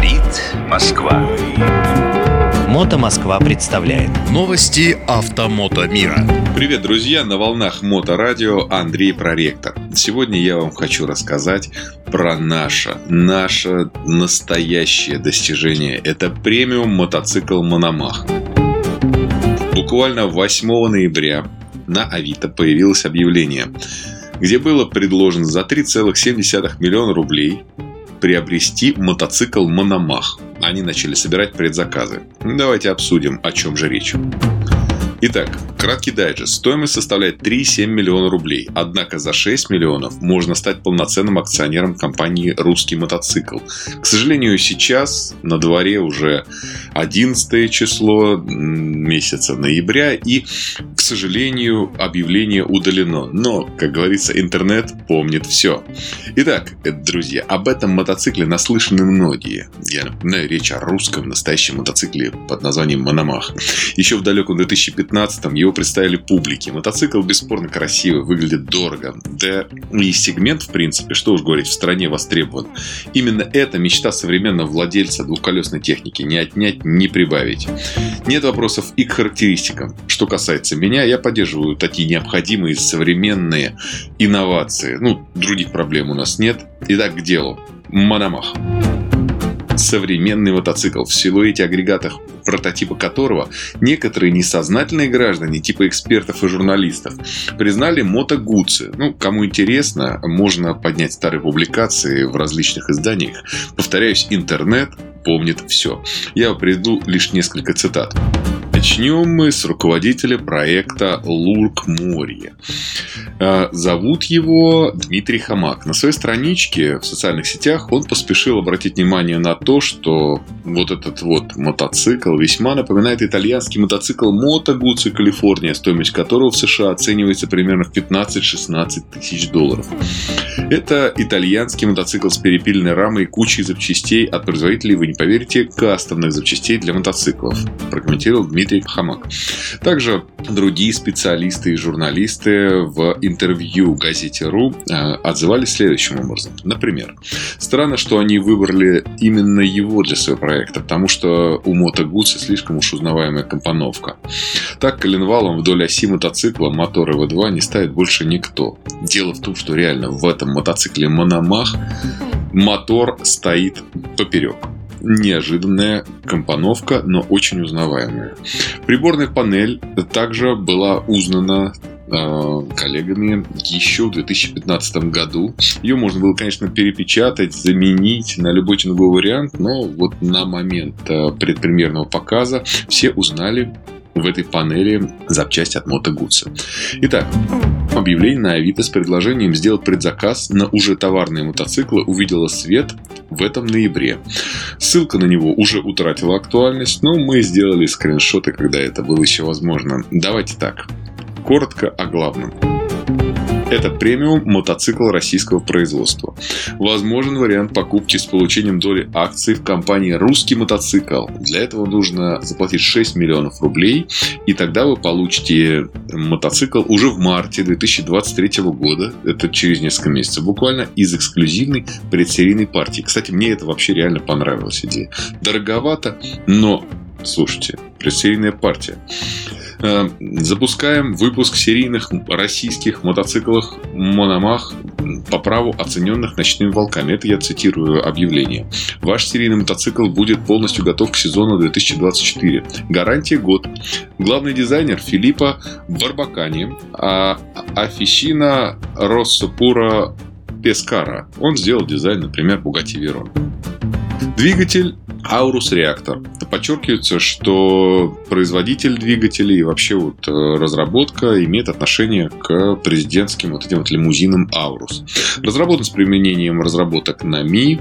Говорит Москва. Мото Москва представляет Новости автомото мира. Привет, друзья! На волнах Моторадио Андрей Проректор. Сегодня я вам хочу рассказать про наше, наше настоящее достижение. Это премиум мотоцикл Мономах. Буквально 8 ноября на Авито появилось объявление, где было предложено за 3,7 миллиона рублей приобрести мотоцикл Мономах. Они начали собирать предзаказы. Давайте обсудим, о чем же речь. Итак, краткий дайджест. Стоимость составляет 3,7 миллиона рублей. Однако за 6 миллионов можно стать полноценным акционером компании «Русский мотоцикл». К сожалению, сейчас на дворе уже 11 число месяца ноября и, к сожалению, объявление удалено. Но, как говорится, интернет помнит все. Итак, друзья, об этом мотоцикле наслышаны многие. Я напоминаю, речь о русском настоящем мотоцикле под названием «Мономах». Еще в далеком 2015-м его представили публике. Мотоцикл бесспорно красивый, выглядит дорого. Да и сегмент, в принципе, что уж говорить, в стране востребован. Именно эта мечта современного владельца двухколесной техники. Не отнять, не прибавить. Нет вопросов и к характеристикам. Что касается меня, я поддерживаю такие необходимые современные инновации. Ну, других проблем у нас нет. Итак, к делу. Мономах современный мотоцикл в силуэте агрегатах, прототипа которого некоторые несознательные граждане, типа экспертов и журналистов, признали мотогуцы. Ну, кому интересно, можно поднять старые публикации в различных изданиях. Повторяюсь, интернет помнит все. Я приведу лишь несколько цитат. Начнем мы с руководителя проекта Лурк Морье. Э, зовут его Дмитрий Хамак. На своей страничке в социальных сетях он поспешил обратить внимание на то, что вот этот вот мотоцикл весьма напоминает итальянский мотоцикл Moto Guzzi Калифорния, стоимость которого в США оценивается примерно в 15-16 тысяч долларов. Это итальянский мотоцикл с перепильной рамой и кучей запчастей от производителей, вы не поверите, кастомных запчастей для мотоциклов, прокомментировал Дмитрий Хамак. Также другие специалисты и журналисты в интервью газете РУ э, отзывались следующим образом. Например, странно, что они выбрали именно его для своего проекта, потому что у Moto Guzzi слишком уж узнаваемая компоновка. Так, коленвалом вдоль оси мотоцикла мотор V2 не ставит больше никто. Дело в том, что реально в этом мотоцикле Мономах мотор стоит поперек неожиданная компоновка, но очень узнаваемая. Приборная панель также была узнана Э, коллегами еще в 2015 году. Ее можно было, конечно, перепечатать, заменить на любой ценовой вариант, но вот на момент э, предпремьерного показа все узнали в этой панели запчасть от Moto Guzzi. Итак, объявление на Авито с предложением сделать предзаказ на уже товарные мотоциклы увидело свет в этом ноябре. Ссылка на него уже утратила актуальность, но мы сделали скриншоты, когда это было еще возможно. Давайте так. Коротко о главном. Это премиум мотоцикл российского производства. Возможен вариант покупки с получением доли акций в компании «Русский мотоцикл». Для этого нужно заплатить 6 миллионов рублей, и тогда вы получите мотоцикл уже в марте 2023 года, это через несколько месяцев, буквально из эксклюзивной предсерийной партии. Кстати, мне это вообще реально понравилась идея. Дороговато, но, слушайте, предсерийная партия. Э, запускаем выпуск серийных российских мотоциклов Мономах по праву оцененных ночными волками. Это я цитирую объявление. Ваш серийный мотоцикл будет полностью готов к сезону 2024. Гарантия год. Главный дизайнер Филиппа Барбакани, а Афисина Россопура Пескара. Он сделал дизайн, например, Bugatti Veyron. Двигатель Аурус реактор. Подчеркивается, что производитель двигателей и вообще вот э, разработка имеет отношение к президентским вот этим вот лимузинам Аурус. Разработан с применением разработок на Ми,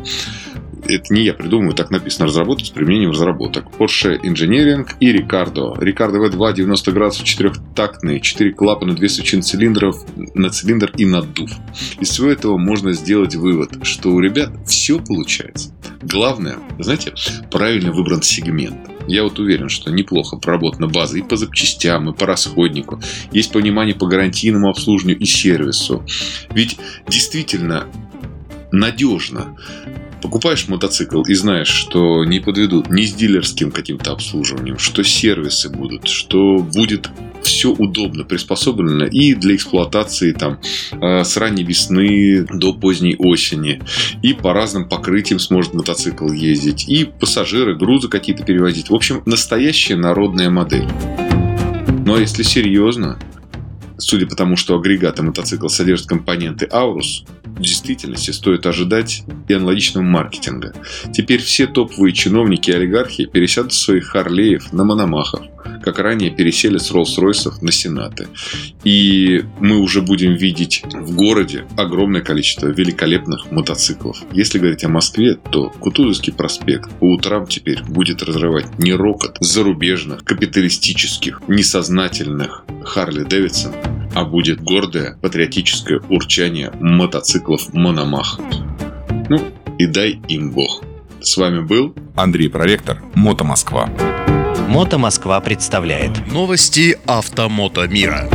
это не я придумываю, так написано, разработать с применением разработок. Porsche Engineering и Ricardo. Ricardo V2 90 градусов, четырехтактный, 4 клапана, 2 сучин цилиндров на цилиндр и наддув. Из всего этого можно сделать вывод, что у ребят все получается. Главное, знаете, правильно выбран сегмент. Я вот уверен, что неплохо проработана база и по запчастям, и по расходнику. Есть понимание по гарантийному обслуживанию и сервису. Ведь действительно надежно Покупаешь мотоцикл и знаешь, что не подведут ни с дилерским каким-то обслуживанием, что сервисы будут, что будет все удобно приспособлено и для эксплуатации там э, с ранней весны до поздней осени. И по разным покрытиям сможет мотоцикл ездить. И пассажиры, грузы какие-то перевозить. В общем, настоящая народная модель. А если серьезно, судя по тому, что агрегаты мотоцикла содержат компоненты Aurus, в действительности стоит ожидать и аналогичного маркетинга. Теперь все топовые чиновники и олигархи пересядут своих Харлеев на Мономахов, как ранее пересели с Роллс-Ройсов на Сенаты. И мы уже будем видеть в городе огромное количество великолепных мотоциклов. Если говорить о Москве, то Кутузовский проспект по утрам теперь будет разрывать не рокот зарубежных, капиталистических, несознательных Харли Дэвидсон, а будет гордое патриотическое урчание мотоциклов Мономах. Ну, и дай им бог. С вами был Андрей Проректор, Мото Москва. Мото Москва представляет Новости автомото мира.